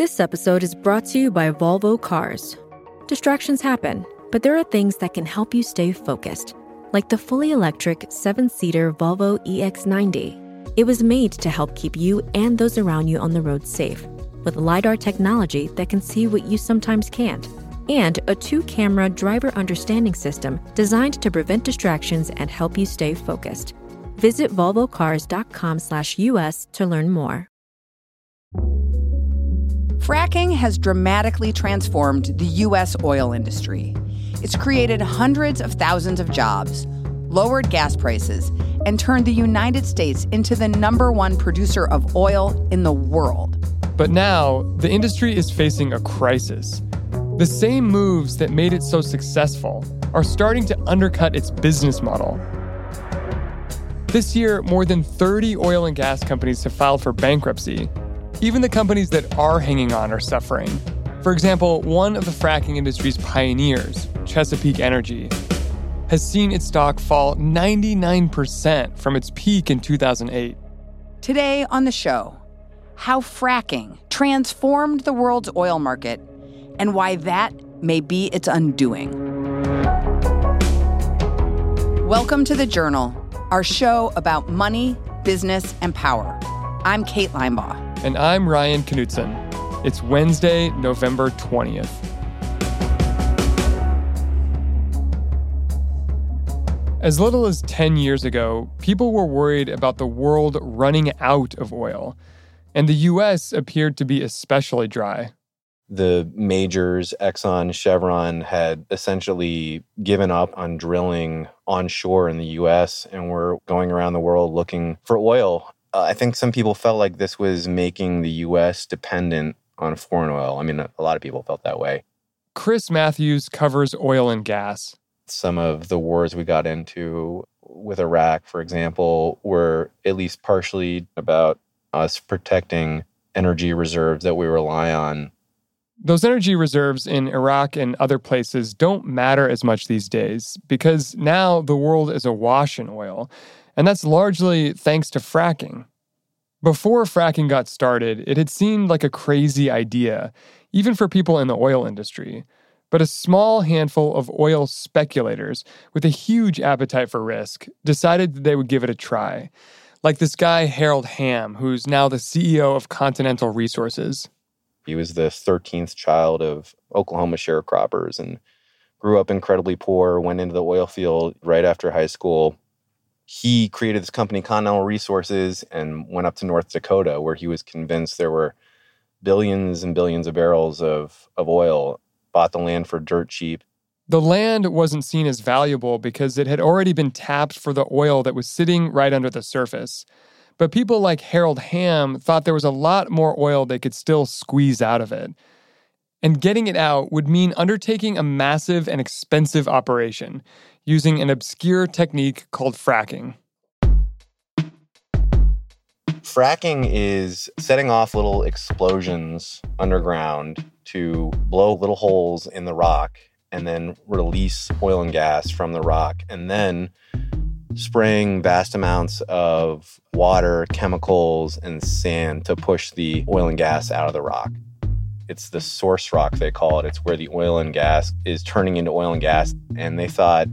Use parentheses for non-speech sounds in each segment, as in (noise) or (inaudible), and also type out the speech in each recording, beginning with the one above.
This episode is brought to you by Volvo Cars. Distractions happen, but there are things that can help you stay focused, like the fully electric seven seater Volvo EX90. It was made to help keep you and those around you on the road safe, with LiDAR technology that can see what you sometimes can't, and a two camera driver understanding system designed to prevent distractions and help you stay focused. Visit volvocars.com/us to learn more. Fracking has dramatically transformed the U.S. oil industry. It's created hundreds of thousands of jobs, lowered gas prices, and turned the United States into the number one producer of oil in the world. But now, the industry is facing a crisis. The same moves that made it so successful are starting to undercut its business model. This year, more than 30 oil and gas companies have filed for bankruptcy, even the companies that are hanging on are suffering. For example, one of the fracking industry's pioneers, Chesapeake Energy, has seen its stock fall 99% from its peak in 2008. Today on the show, how fracking transformed the world's oil market and why that may be its undoing. Welcome to The Journal, our show about money, business, and power. I'm Kate Linebaugh. And I'm Ryan Knutson. It's Wednesday, November 20th. As little as 10 years ago, people were worried about the world running out of oil, and the US appeared to be especially dry. The majors, Exxon, Chevron, had essentially given up on drilling onshore in the US and were going around the world looking for oil uh, I think some people felt like this was making the U.S. dependent on foreign oil. I mean, a lot of people felt that way. Chris Matthews covers oil and gas. Some of the wars we got into with Iraq, for example, were at least partially about us protecting energy reserves that we rely on. Those energy reserves in Iraq and other places don't matter as much these days because now the world is awash in oil. And that's largely thanks to fracking. Before fracking got started, it had seemed like a crazy idea, even for people in the oil industry. But a small handful of oil speculators with a huge appetite for risk decided that they would give it a try. Like this guy, Harold Hamm, who's now the CEO of Continental Resources. He was the 13th child of Oklahoma sharecroppers and grew up incredibly poor, went into the oil field right after high school, he created this company, Continental Resources, and went up to North Dakota, where he was convinced there were billions and billions of barrels of, of oil, bought the land for dirt cheap. The land wasn't seen as valuable because it had already been tapped for the oil that was sitting right under the surface. But people like Harold Hamm thought there was a lot more oil they could still squeeze out of it. And getting it out would mean undertaking a massive and expensive operation using an obscure technique called fracking. Fracking is setting off little explosions underground to blow little holes in the rock and then release oil and gas from the rock, and then spraying vast amounts of water, chemicals, and sand to push the oil and gas out of the rock. It's the source rock, they call it. It's where the oil and gas is turning into oil and gas. And they thought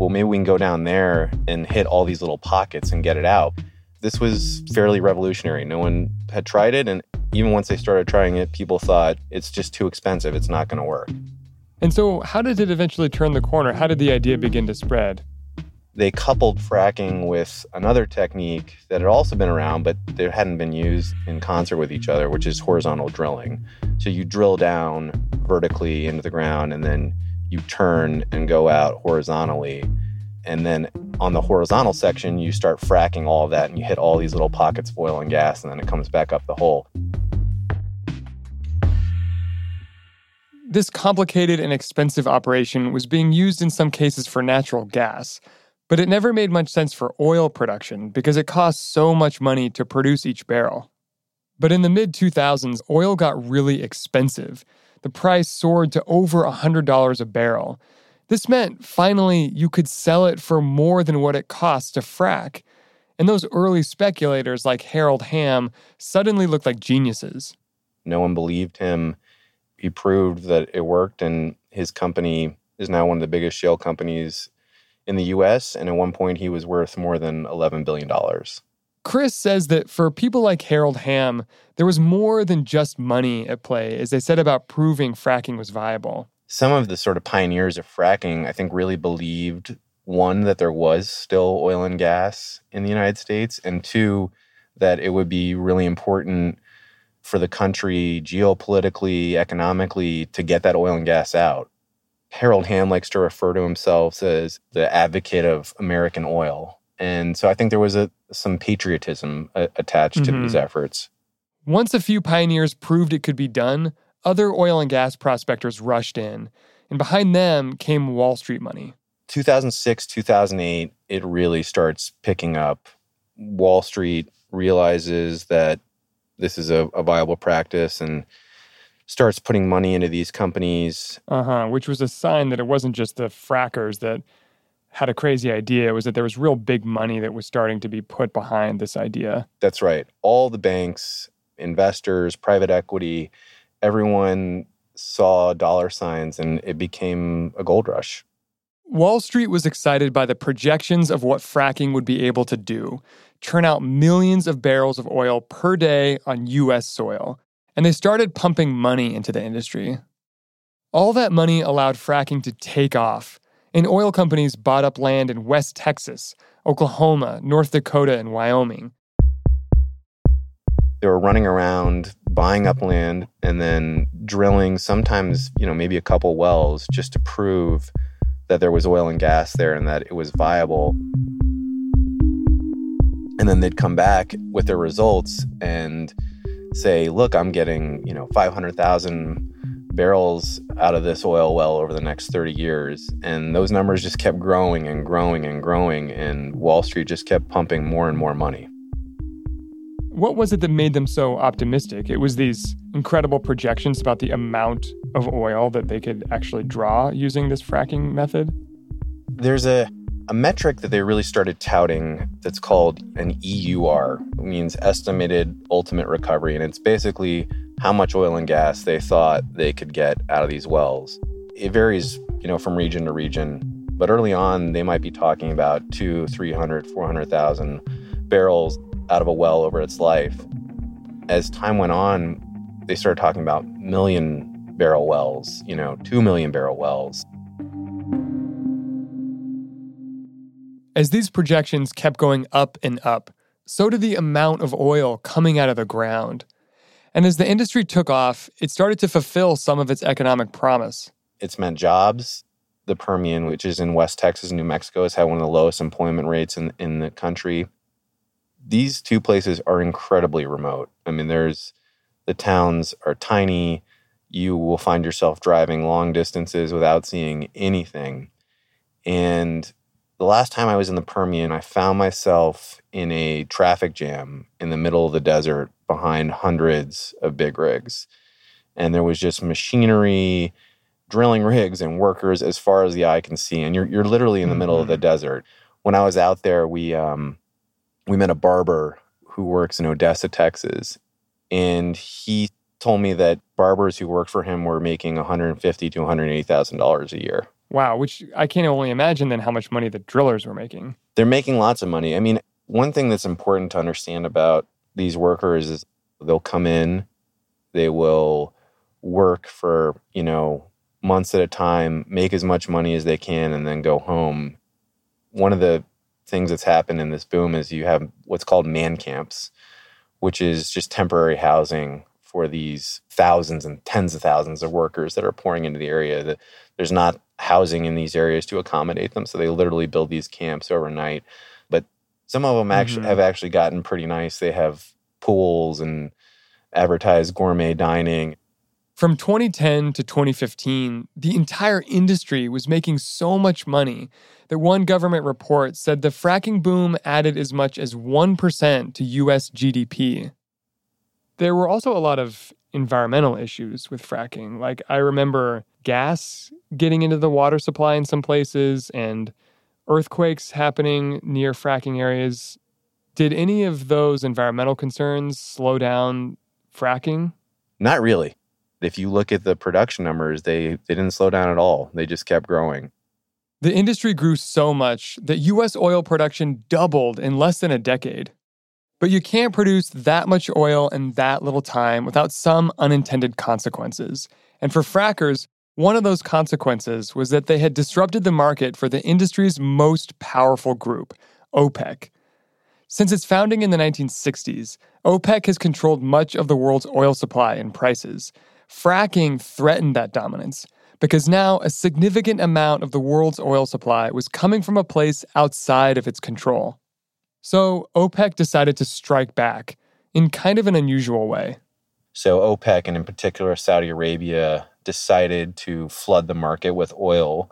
well, maybe we can go down there and hit all these little pockets and get it out. This was fairly revolutionary. No one had tried it. And even once they started trying it, people thought it's just too expensive. It's not going to work. And so, how did it eventually turn the corner? How did the idea begin to spread? They coupled fracking with another technique that had also been around, but they hadn't been used in concert with each other, which is horizontal drilling. So you drill down vertically into the ground and then you turn and go out horizontally. And then on the horizontal section, you start fracking all of that and you hit all these little pockets of oil and gas, and then it comes back up the hole. This complicated and expensive operation was being used in some cases for natural gas, but it never made much sense for oil production because it costs so much money to produce each barrel. But in the mid 2000s, oil got really expensive, the price soared to over $100 a barrel. This meant finally you could sell it for more than what it cost to frack. And those early speculators like Harold Hamm suddenly looked like geniuses. No one believed him. He proved that it worked, and his company is now one of the biggest shale companies in the US. And at one point, he was worth more than $11 billion. Chris says that for people like Harold Hamm, there was more than just money at play, as they said about proving fracking was viable. Some of the sort of pioneers of fracking, I think, really believed one, that there was still oil and gas in the United States, and two, that it would be really important for the country geopolitically, economically, to get that oil and gas out. Harold Hamm likes to refer to himself as the advocate of American oil. And so I think there was a, some patriotism a, attached mm-hmm. to these mm-hmm. efforts. Once a few pioneers proved it could be done, other oil and gas prospectors rushed in, and behind them came Wall Street money. 2006, 2008, it really starts picking up. Wall Street realizes that this is a, a viable practice and starts putting money into these companies. Uh huh. Which was a sign that it wasn't just the frackers that had a crazy idea. Was that there was real big money that was starting to be put behind this idea. That's right. All the banks, investors, private equity, everyone saw dollar signs and it became a gold rush. Wall Street was excited by the projections of what fracking would be able to do turn out millions of barrels of oil per day on U.S. soil, and they started pumping money into the industry. All that money allowed fracking to take off, and oil companies bought up land in West Texas, Oklahoma, North Dakota, and Wyoming. They were running around buying up land and then drilling sometimes, you know, maybe a couple wells just to prove that there was oil and gas there and that it was viable. And then they'd come back with their results and say, "Look, I'm getting, you know, 500,000 barrels out of this oil well over the next 30 years." And those numbers just kept growing and growing and growing and Wall Street just kept pumping more and more money. What was it that made them so optimistic? It was these incredible projections about the amount of oil that they could actually draw using this fracking method. There's a, a metric that they really started touting that's called an EUR, it means estimated ultimate recovery. And it's basically how much oil and gas they thought they could get out of these wells. It varies, you know, from region to region. But early on, they might be talking about two, 300, 400,000 barrels out of a well over its life. As time went on, they started talking about million barrel wells, you know, 2 million barrel wells. As these projections kept going up and up, so did the amount of oil coming out of the ground. And as the industry took off, it started to fulfill some of its economic promise. It's meant jobs. The Permian, which is in West Texas New Mexico, has had one of the lowest employment rates in, in the country these two places are incredibly remote. I mean, there's the towns are tiny. You will find yourself driving long distances without seeing anything. And the last time I was in the Permian, I found myself in a traffic jam in the middle of the desert behind hundreds of big rigs. And there was just machinery, drilling rigs, and workers as far as the eye can see. And you're, you're literally in the middle mm-hmm. of the mm-hmm. desert. When I was out there, we, um, we met a barber who works in Odessa, Texas, and he told me that barbers who worked for him were making 150 to 180 thousand dollars a year. Wow, which I can't only imagine then how much money the drillers were making. They're making lots of money. I mean, one thing that's important to understand about these workers is they'll come in, they will work for, you know, months at a time, make as much money as they can, and then go home. One of the things that's happened in this boom is you have what's called man camps, which is just temporary housing for these thousands and tens of thousands of workers that are pouring into the area. That there's not housing in these areas to accommodate them, so they literally build these camps overnight. But some of them actually mm-hmm. have actually gotten pretty nice. They have pools and advertised gourmet dining. From 2010 to 2015, the entire industry was making so much money that one government report said the fracking boom added as much as 1% to US GDP. There were also a lot of environmental issues with fracking. Like, I remember gas getting into the water supply in some places and earthquakes happening near fracking areas. Did any of those environmental concerns slow down fracking? Not really. If you look at the production numbers, they, they didn't slow down at all. They just kept growing. The industry grew so much that US oil production doubled in less than a decade. But you can't produce that much oil in that little time without some unintended consequences. And for frackers, one of those consequences was that they had disrupted the market for the industry's most powerful group, OPEC. Since its founding in the 1960s, OPEC has controlled much of the world's oil supply and prices. Fracking threatened that dominance because now a significant amount of the world's oil supply was coming from a place outside of its control. So OPEC decided to strike back in kind of an unusual way. So OPEC, and in particular Saudi Arabia, decided to flood the market with oil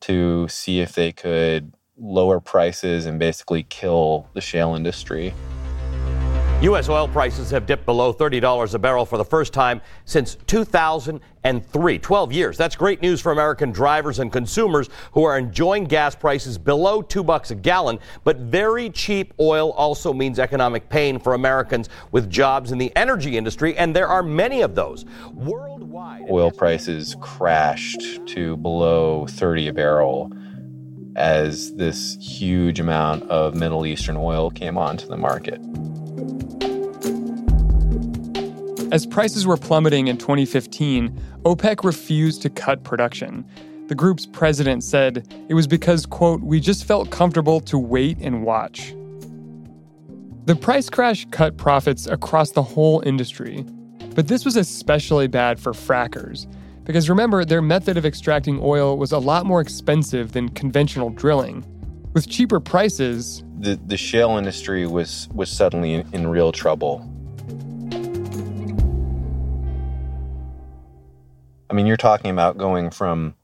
to see if they could lower prices and basically kill the shale industry. U.S. oil prices have dipped below $30 a barrel for the first time since 2003. 12 years. That's great news for American drivers and consumers who are enjoying gas prices below 2 bucks a gallon. But very cheap oil also means economic pain for Americans with jobs in the energy industry, and there are many of those. Worldwide, oil prices crashed to below 30 a barrel as this huge amount of Middle Eastern oil came onto the market. As prices were plummeting in 2015, OPEC refused to cut production. The group's president said it was because, quote, we just felt comfortable to wait and watch. The price crash cut profits across the whole industry, but this was especially bad for frackers. Because remember, their method of extracting oil was a lot more expensive than conventional drilling. With cheaper prices, the, the shale industry was, was suddenly in, in real trouble. I mean, you're talking about going from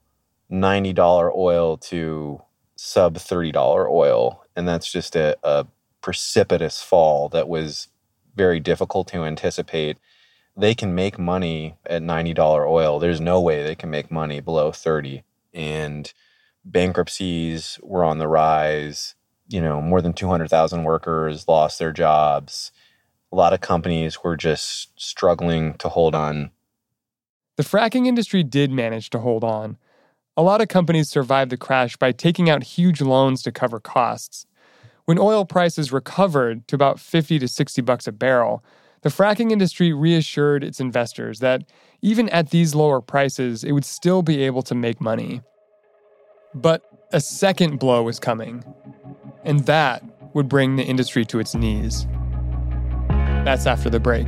$90 oil to sub $30 oil. And that's just a, a precipitous fall that was very difficult to anticipate. They can make money at $90 oil. There's no way they can make money below 30. And bankruptcies were on the rise. You know, more than 200,000 workers lost their jobs. A lot of companies were just struggling to hold on the fracking industry did manage to hold on. A lot of companies survived the crash by taking out huge loans to cover costs. When oil prices recovered to about 50 to 60 bucks a barrel, the fracking industry reassured its investors that even at these lower prices, it would still be able to make money. But a second blow was coming, and that would bring the industry to its knees. That's after the break.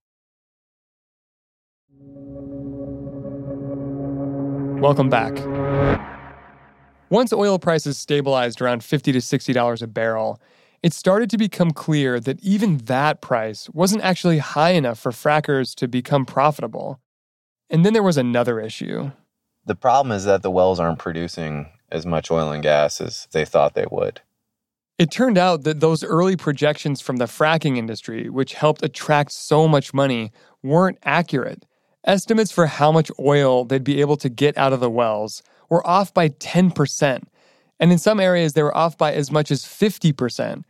Welcome back. Once oil prices stabilized around 50 to $60 a barrel, it started to become clear that even that price wasn't actually high enough for frackers to become profitable. And then there was another issue. The problem is that the wells aren't producing as much oil and gas as they thought they would. It turned out that those early projections from the fracking industry, which helped attract so much money, weren't accurate. Estimates for how much oil they'd be able to get out of the wells were off by 10%. And in some areas, they were off by as much as 50%,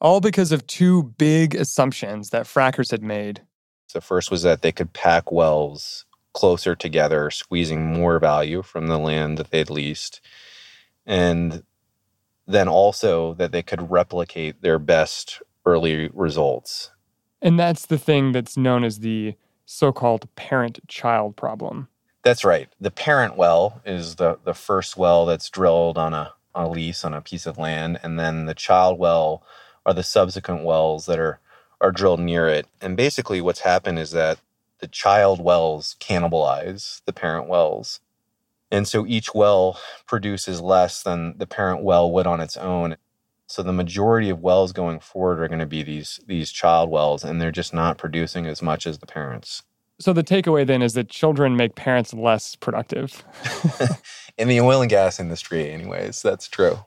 all because of two big assumptions that frackers had made. The first was that they could pack wells closer together, squeezing more value from the land that they'd leased. And then also that they could replicate their best early results. And that's the thing that's known as the so called parent child problem. That's right. The parent well is the, the first well that's drilled on a, on a lease on a piece of land. And then the child well are the subsequent wells that are, are drilled near it. And basically, what's happened is that the child wells cannibalize the parent wells. And so each well produces less than the parent well would on its own. So the majority of wells going forward are going to be these these child wells and they're just not producing as much as the parents. So the takeaway then is that children make parents less productive. (laughs) In the oil and gas industry anyways, that's true.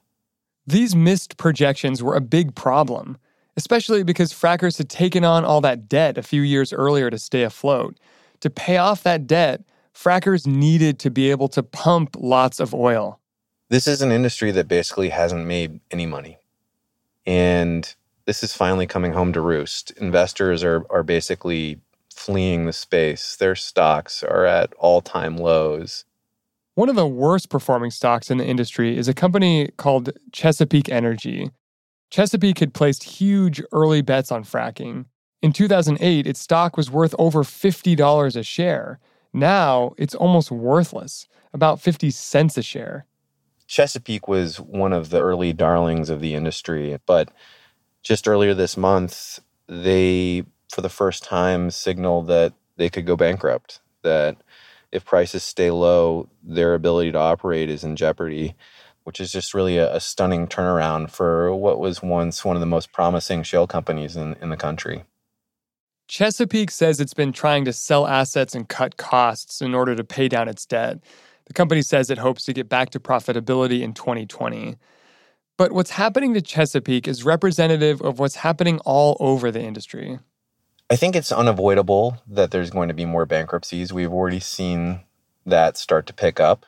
These missed projections were a big problem, especially because frackers had taken on all that debt a few years earlier to stay afloat. To pay off that debt, frackers needed to be able to pump lots of oil. This is an industry that basically hasn't made any money. And this is finally coming home to roost. Investors are, are basically fleeing the space. Their stocks are at all time lows. One of the worst performing stocks in the industry is a company called Chesapeake Energy. Chesapeake had placed huge early bets on fracking. In 2008, its stock was worth over $50 a share. Now it's almost worthless, about 50 cents a share. Chesapeake was one of the early darlings of the industry, but just earlier this month, they, for the first time, signaled that they could go bankrupt, that if prices stay low, their ability to operate is in jeopardy, which is just really a, a stunning turnaround for what was once one of the most promising shale companies in, in the country. Chesapeake says it's been trying to sell assets and cut costs in order to pay down its debt. The company says it hopes to get back to profitability in 2020. But what's happening to Chesapeake is representative of what's happening all over the industry. I think it's unavoidable that there's going to be more bankruptcies. We've already seen that start to pick up.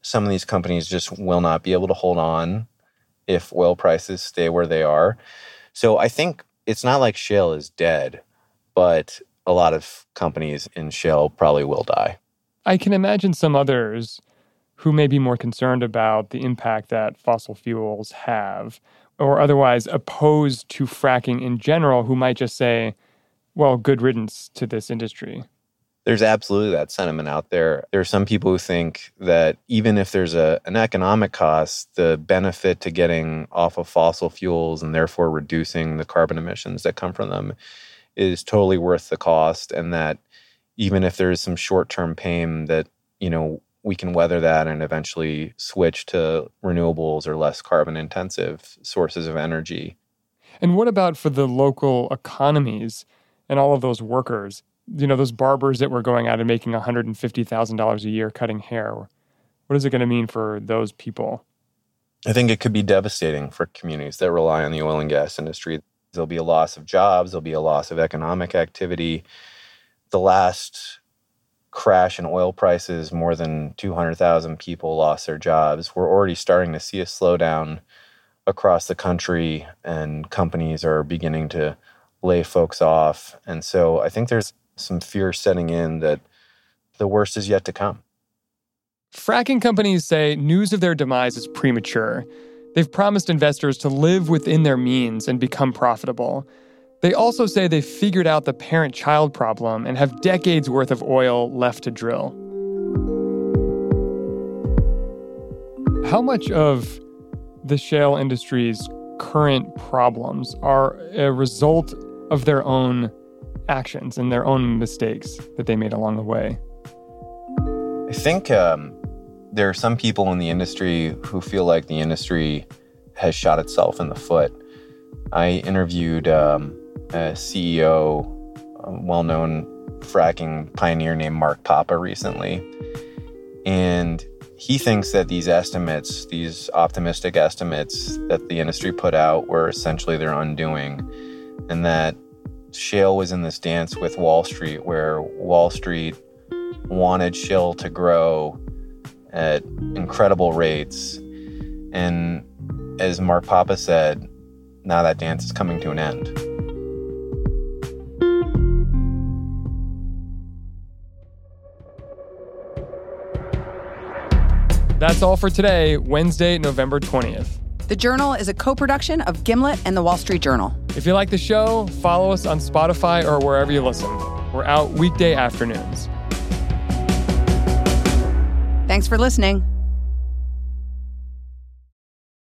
Some of these companies just will not be able to hold on if oil prices stay where they are. So I think it's not like shale is dead, but a lot of companies in shale probably will die. I can imagine some others who may be more concerned about the impact that fossil fuels have, or otherwise opposed to fracking in general, who might just say, well, good riddance to this industry. There's absolutely that sentiment out there. There are some people who think that even if there's a, an economic cost, the benefit to getting off of fossil fuels and therefore reducing the carbon emissions that come from them is totally worth the cost, and that even if there is some short-term pain that you know we can weather that and eventually switch to renewables or less carbon intensive sources of energy. And what about for the local economies and all of those workers? You know, those barbers that were going out and making $150,000 a year cutting hair. What is it going to mean for those people? I think it could be devastating for communities that rely on the oil and gas industry. There'll be a loss of jobs, there'll be a loss of economic activity the last crash in oil prices, more than 200,000 people lost their jobs. We're already starting to see a slowdown across the country, and companies are beginning to lay folks off. And so I think there's some fear setting in that the worst is yet to come. Fracking companies say news of their demise is premature. They've promised investors to live within their means and become profitable. They also say they've figured out the parent child problem and have decades worth of oil left to drill. How much of the shale industry's current problems are a result of their own actions and their own mistakes that they made along the way? I think um, there are some people in the industry who feel like the industry has shot itself in the foot. I interviewed um, a CEO, well known fracking pioneer named Mark Papa recently. And he thinks that these estimates, these optimistic estimates that the industry put out, were essentially their undoing. And that shale was in this dance with Wall Street, where Wall Street wanted shale to grow at incredible rates. And as Mark Papa said, now that dance is coming to an end. That's all for today, Wednesday, November 20th. The Journal is a co production of Gimlet and the Wall Street Journal. If you like the show, follow us on Spotify or wherever you listen. We're out weekday afternoons. Thanks for listening.